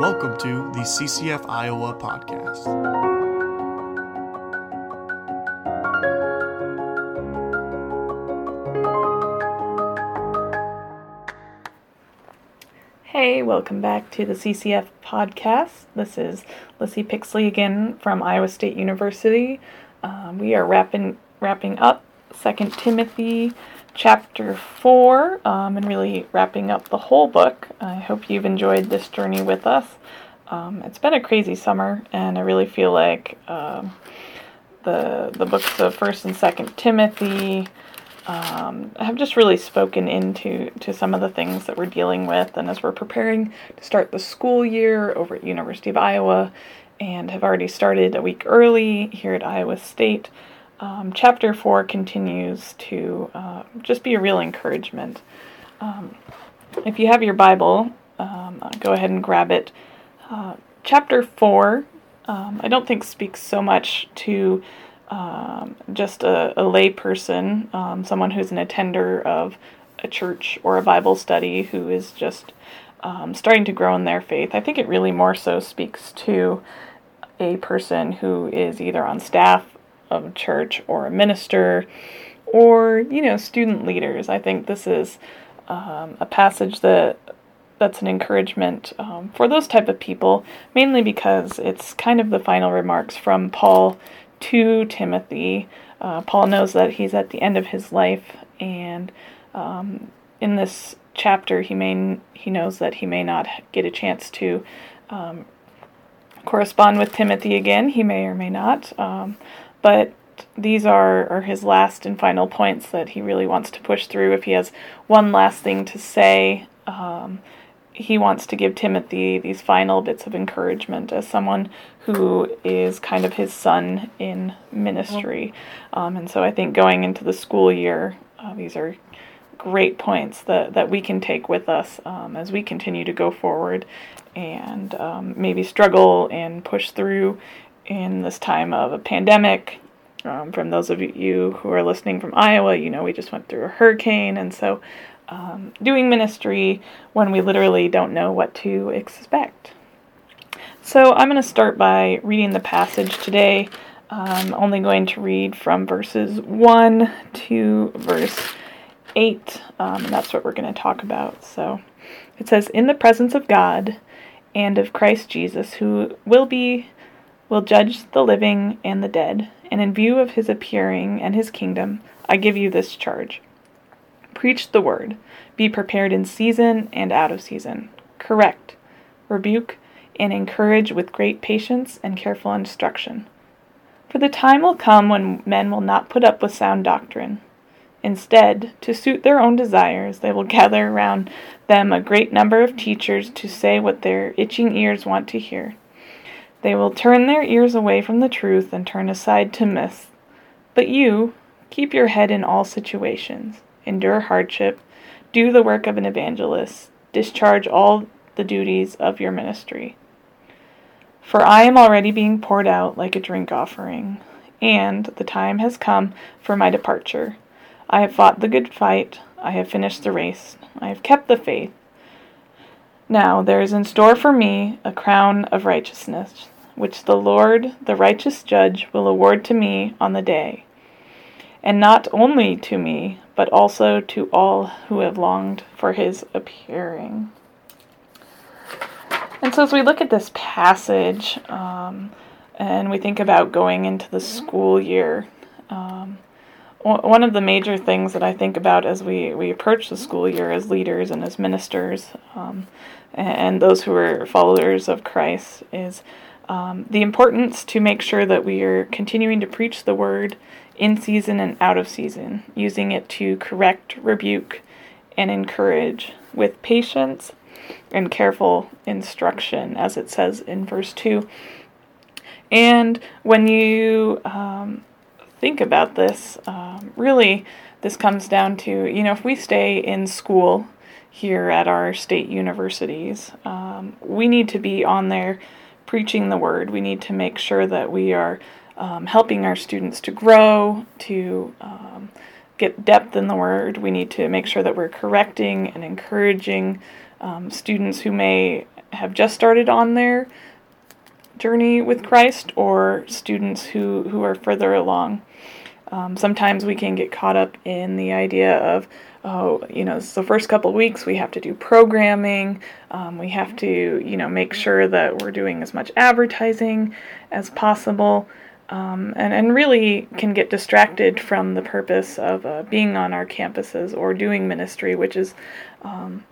Welcome to the CCF Iowa podcast. Hey, welcome back to the CCF podcast. This is Lissy Pixley again from Iowa State University. Um, we are wrapping wrapping up Second Timothy chapter 4 um, and really wrapping up the whole book. I hope you've enjoyed this journey with us. Um, it's been a crazy summer, and I really feel like um, the the books of First and Second Timothy um, have just really spoken into to some of the things that we're dealing with, and as we're preparing to start the school year over at University of Iowa, and have already started a week early here at Iowa State um, chapter 4 continues to uh, just be a real encouragement. Um, if you have your Bible, um, uh, go ahead and grab it. Uh, chapter 4, um, I don't think speaks so much to um, just a, a lay person, um, someone who's an attender of a church or a Bible study who is just starting to grow in their faith. I think it really more so speaks to a person who is either on staff of a church or a minister or you know student leaders. I think this is um, a passage that that's an encouragement um, for those type of people mainly because it's kind of the final remarks from paul to timothy. Uh, paul knows that he's at the end of his life and um, in this chapter he may he knows that he may not get a chance to um, correspond with timothy again. He may or may not. Um, but these are, are his last and final points that he really wants to push through. If he has one last thing to say, um, he wants to give Timothy these final bits of encouragement as someone who is kind of his son in ministry. Um, and so I think going into the school year, uh, these are great points that, that we can take with us um, as we continue to go forward and um, maybe struggle and push through in this time of a pandemic. Um, from those of you who are listening from Iowa, you know we just went through a hurricane, and so um, doing ministry when we literally don't know what to expect. So I'm going to start by reading the passage today. I'm only going to read from verses 1 to verse 8, um, and that's what we're going to talk about. So it says, In the presence of God and of Christ Jesus, who will be will judge the living and the dead, and in view of his appearing and his kingdom, I give you this charge. Preach the word, be prepared in season and out of season, correct, rebuke, and encourage with great patience and careful instruction. For the time will come when men will not put up with sound doctrine. Instead, to suit their own desires, they will gather around them a great number of teachers to say what their itching ears want to hear. They will turn their ears away from the truth and turn aside to myths. But you, keep your head in all situations, endure hardship, do the work of an evangelist, discharge all the duties of your ministry. For I am already being poured out like a drink offering, and the time has come for my departure. I have fought the good fight, I have finished the race, I have kept the faith. Now there is in store for me a crown of righteousness, which the Lord, the righteous judge, will award to me on the day. And not only to me, but also to all who have longed for his appearing. And so, as we look at this passage um, and we think about going into the school year, um, one of the major things that I think about as we, we approach the school year as leaders and as ministers um, and those who are followers of Christ is um, the importance to make sure that we are continuing to preach the word in season and out of season, using it to correct, rebuke, and encourage with patience and careful instruction, as it says in verse 2. And when you um, think about this, um, really, this comes down to you know, if we stay in school here at our state universities, um, we need to be on there preaching the word. We need to make sure that we are um, helping our students to grow, to um, get depth in the word. We need to make sure that we're correcting and encouraging um, students who may have just started on their journey with Christ or students who, who are further along. Um, sometimes we can get caught up in the idea of, oh, you know, the first couple weeks we have to do programming, um, we have to, you know, make sure that we're doing as much advertising as possible, um, and, and really can get distracted from the purpose of uh, being on our campuses or doing ministry, which is um,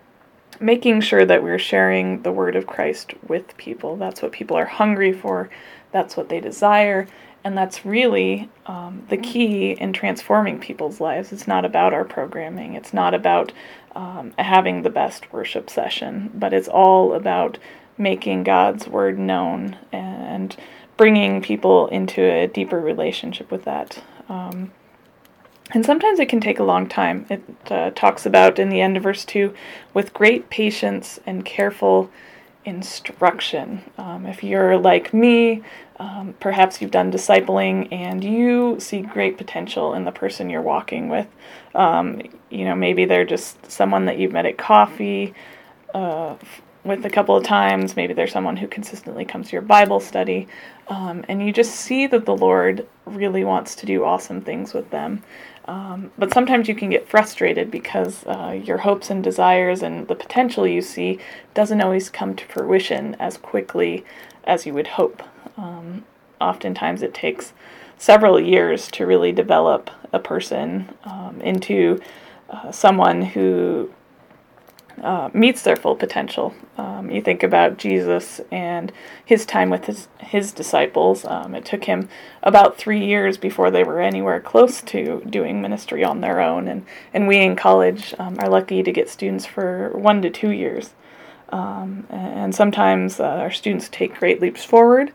making sure that we're sharing the word of Christ with people. That's what people are hungry for, that's what they desire, and that's really um, the key in transforming people's lives. It's not about our programming, it's not about um, having the best worship session, but it's all about making God's word known and bringing people into a deeper relationship with that. Um, and sometimes it can take a long time. It uh, talks about in the end of verse 2 with great patience and careful instruction. Um, if you're like me, um, perhaps you've done discipling and you see great potential in the person you're walking with. Um, you know, maybe they're just someone that you've met at coffee uh, with a couple of times. Maybe they're someone who consistently comes to your Bible study. Um, and you just see that the Lord really wants to do awesome things with them. Um, but sometimes you can get frustrated because uh, your hopes and desires and the potential you see doesn't always come to fruition as quickly as you would hope. Um, oftentimes it takes several years to really develop a person um, into uh, someone who uh, meets their full potential. Um, you think about Jesus and his time with his his disciples. Um, it took him about three years before they were anywhere close to doing ministry on their own, and and we in college um, are lucky to get students for one to two years. Um, and sometimes uh, our students take great leaps forward,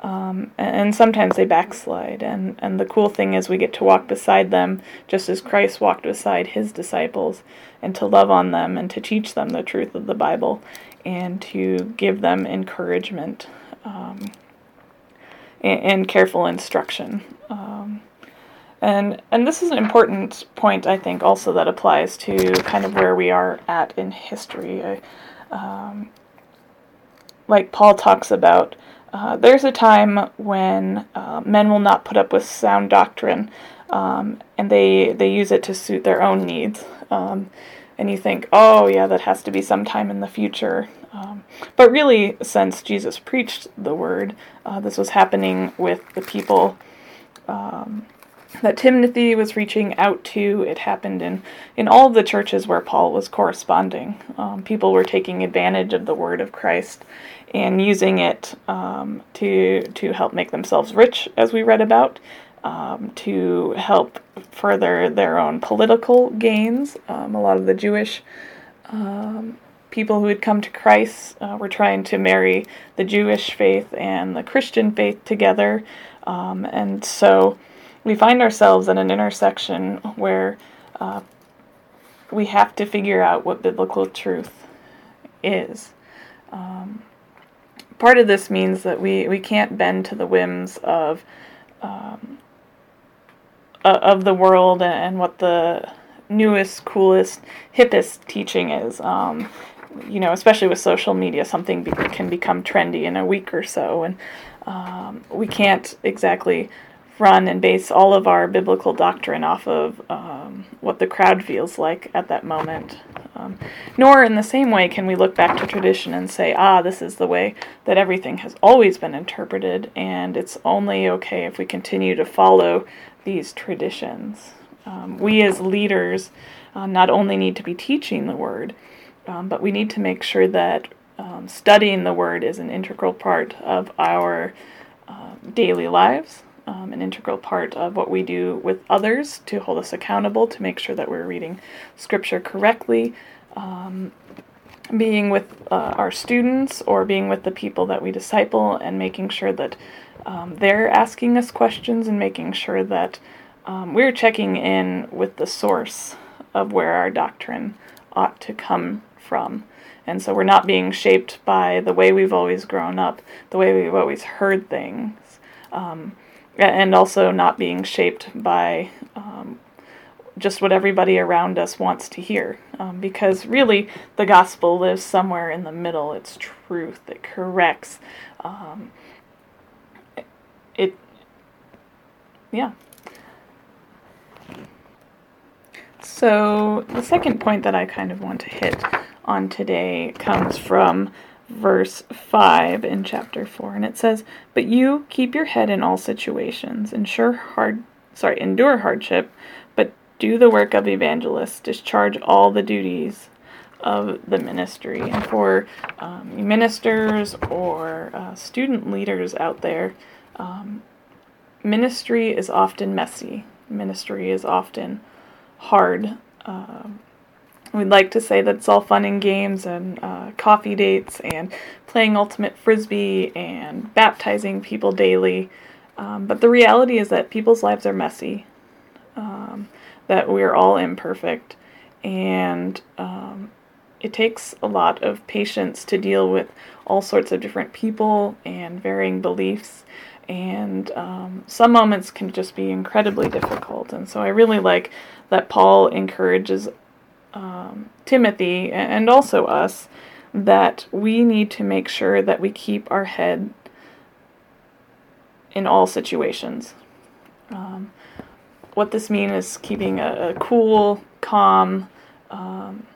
um, and sometimes they backslide. And, and the cool thing is, we get to walk beside them just as Christ walked beside his disciples, and to love on them and to teach them the truth of the Bible and to give them encouragement um, and, and, careful instruction. Um, and and this is an important point, I think, also that applies to kind of where we are at in history. I, um, like Paul talks about uh, there's a time when uh, men will not put up with sound doctrine, um, and they they use it to suit their own needs. Um, and you think, oh yeah, that has to be sometime in the future. Um, but really, since Jesus preached the word, uh, this was happening with the people um, that Timothy was reaching out to. It happened in, in all the churches where Paul was corresponding. Um, people were taking advantage of the word of Christ and using it um, to to help make themselves rich, as we read about, um, to help further their own political gains. Um, a lot of the Jewish um, people who had come to Christ uh, were trying to marry the Jewish faith and the Christian faith together, um, and so we find ourselves at an intersection where uh, we have to figure out what biblical truth is. Um, part of this means that we, we can't bend to the whims of um, of the world and what the newest, coolest, hippest teaching is. Um, you know, especially with social media, something be- can become trendy in a week or so, and um, we can't exactly run and base all of our biblical doctrine off of um, what the crowd feels like at that moment. Um, nor, in the same way, can we look back to tradition and say, ah, this is the way that everything has always been interpreted, and it's only okay if we continue to follow these traditions. Um, we, as leaders, uh, not only need to be teaching the Word, um, but we need to make sure that um, studying the Word is an integral part of our uh, daily lives um, an integral part of what we do with others to hold us accountable, to make sure that we're reading scripture correctly, um, being with uh, our students or being with the people that we disciple, and making sure that um, they're asking us questions and making sure that um, we're checking in with the source of where our doctrine ought to come from. And so we're not being shaped by the way we've always grown up, the way we've always heard things. Um, and also not being shaped by um, just what everybody around us wants to hear. Um, because really, the gospel lives somewhere in the middle. It's truth, it corrects. Um, it, yeah. So, the second point that I kind of want to hit on today comes from verse 5 in chapter 4 and it says but you keep your head in all situations ensure hard sorry endure hardship but do the work of evangelists discharge all the duties of the ministry. And for um, ministers or uh, student leaders out there um, ministry is often messy. Ministry is often hard um, We'd like to say that it's all fun and games and uh, coffee dates and playing ultimate frisbee and baptizing people daily. Um, but the reality is that people's lives are messy, um, that we're all imperfect, and um, it takes a lot of patience to deal with all sorts of different people and varying beliefs. And um, some moments can just be incredibly difficult. And so I really like that Paul encourages um, Timothy and also us that we need to make sure that we keep our head in all situations. Um, what this means is keeping a, a cool, calm um,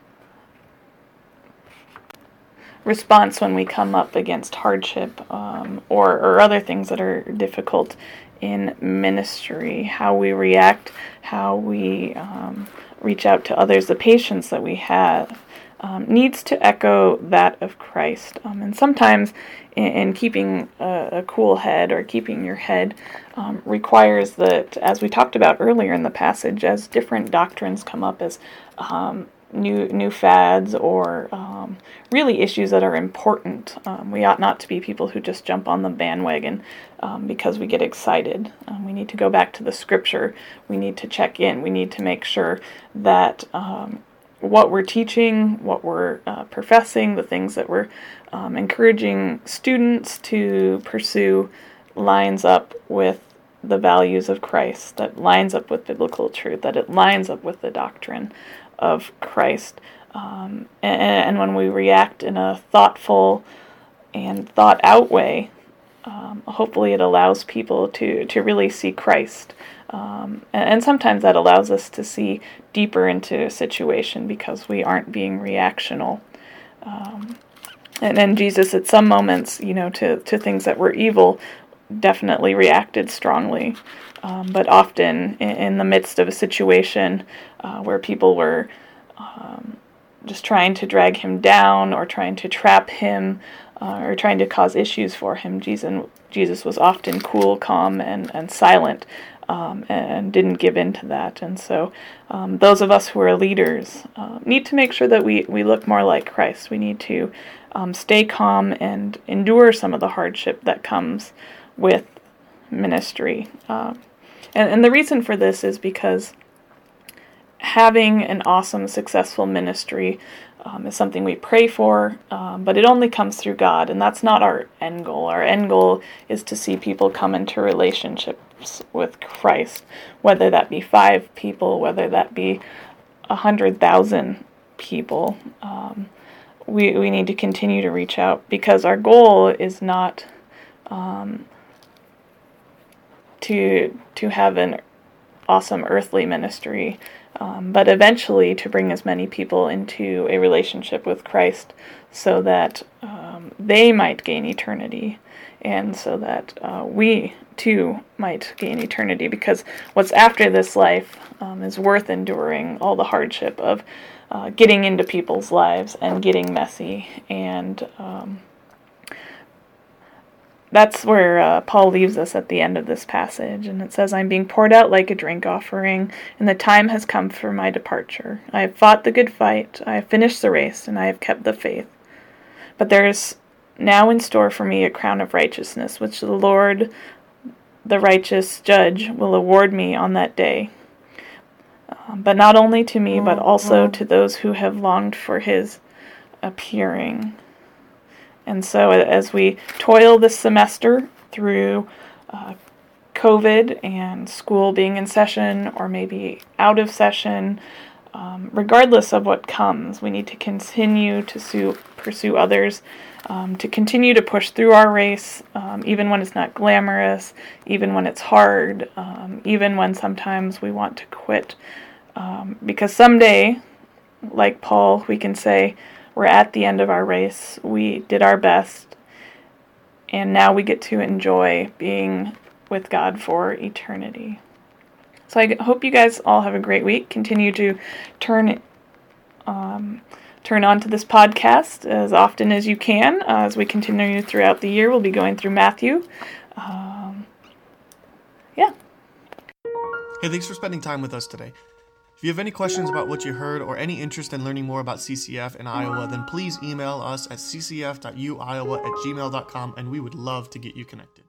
response when we come up against hardship um, or, or other things that are difficult in ministry, how we react, how we um, reach out to others, the patience that we have um, needs to echo that of Christ. Um, and sometimes, in, in keeping a, a, cool head or keeping your head um, requires that, as we talked about earlier in the passage, as different doctrines come up, as um, new new fads or um, really issues that are important. Um, we ought not to be people who just jump on the bandwagon um, because we get excited. Um, we need to go back to the scripture. We need to check in. We need to make sure that um, what we're teaching, what we're uh, professing, the things that we're um, encouraging students to pursue lines up with the values of Christ, that lines up with biblical truth, that it lines up with the doctrine of Christ. Um, and, and, when we react in a thoughtful and thought out way, um, hopefully it allows people to, to really see Christ. Um, and, and, sometimes that allows us to see deeper into a situation because we aren't being reactional. Um, and then Jesus, at some moments, you know, to, to things that were evil, definitely reacted strongly. Um, but often in, in, the midst of a situation uh, where people were um, just trying to drag him down or trying to trap him uh, or trying to cause issues for him, Jesus, Jesus was often cool, calm, and, and silent. Um, and didn't give in to that. And so, um, those of us who are leaders uh, need to make sure that we, we look more like Christ. We need to um, stay calm and endure some of the hardship that comes with ministry. Uh, and, and the reason for this is because having an awesome, successful ministry um, is something we pray for, um, but it only comes through God, and that's not our end goal. Our end goal is to see people come into relationships with Christ, whether that be five people, whether that be a hundred thousand people. Um, we we need to continue to reach out because our goal is not um, to to have an awesome earthly ministry, um, but eventually to bring as many people into a relationship with Christ so that um, they might gain eternity and so that uh, we too might gain eternity because what's after this life um, is worth enduring all the hardship of uh, getting into people's lives and getting messy and um, that's where uh, Paul leaves us at the end of this passage. And it says, I'm being poured out like a drink offering, and the time has come for my departure. I have fought the good fight, I have finished the race, and I have kept the faith. But there is now in store for me a crown of righteousness, which the Lord, the righteous judge, will award me on that day. Um, but not only to me, but also to those who have longed for his appearing. And so, as we toil this semester through uh, COVID and school being in session or maybe out of session, um, regardless of what comes, we need to continue to sue, pursue others, um, to continue to push through our race, um, even when it's not glamorous, even when it's hard, um, even when sometimes we want to quit. Um, because someday, like Paul, we can say, we're at the end of our race, we did our best, and now we get to enjoy being with God for eternity. So I hope you guys all have a great week. Continue to turn um, turn on to this podcast as often as you can. Uh, as we continue throughout the year, we'll be going through Matthew. Um, yeah. Hey, thanks for spending time with us today. If you have any questions about what you heard or any interest in learning more about CCF in Iowa, then please email us at ccf.uiowa at gmail.com and we would love to get you connected.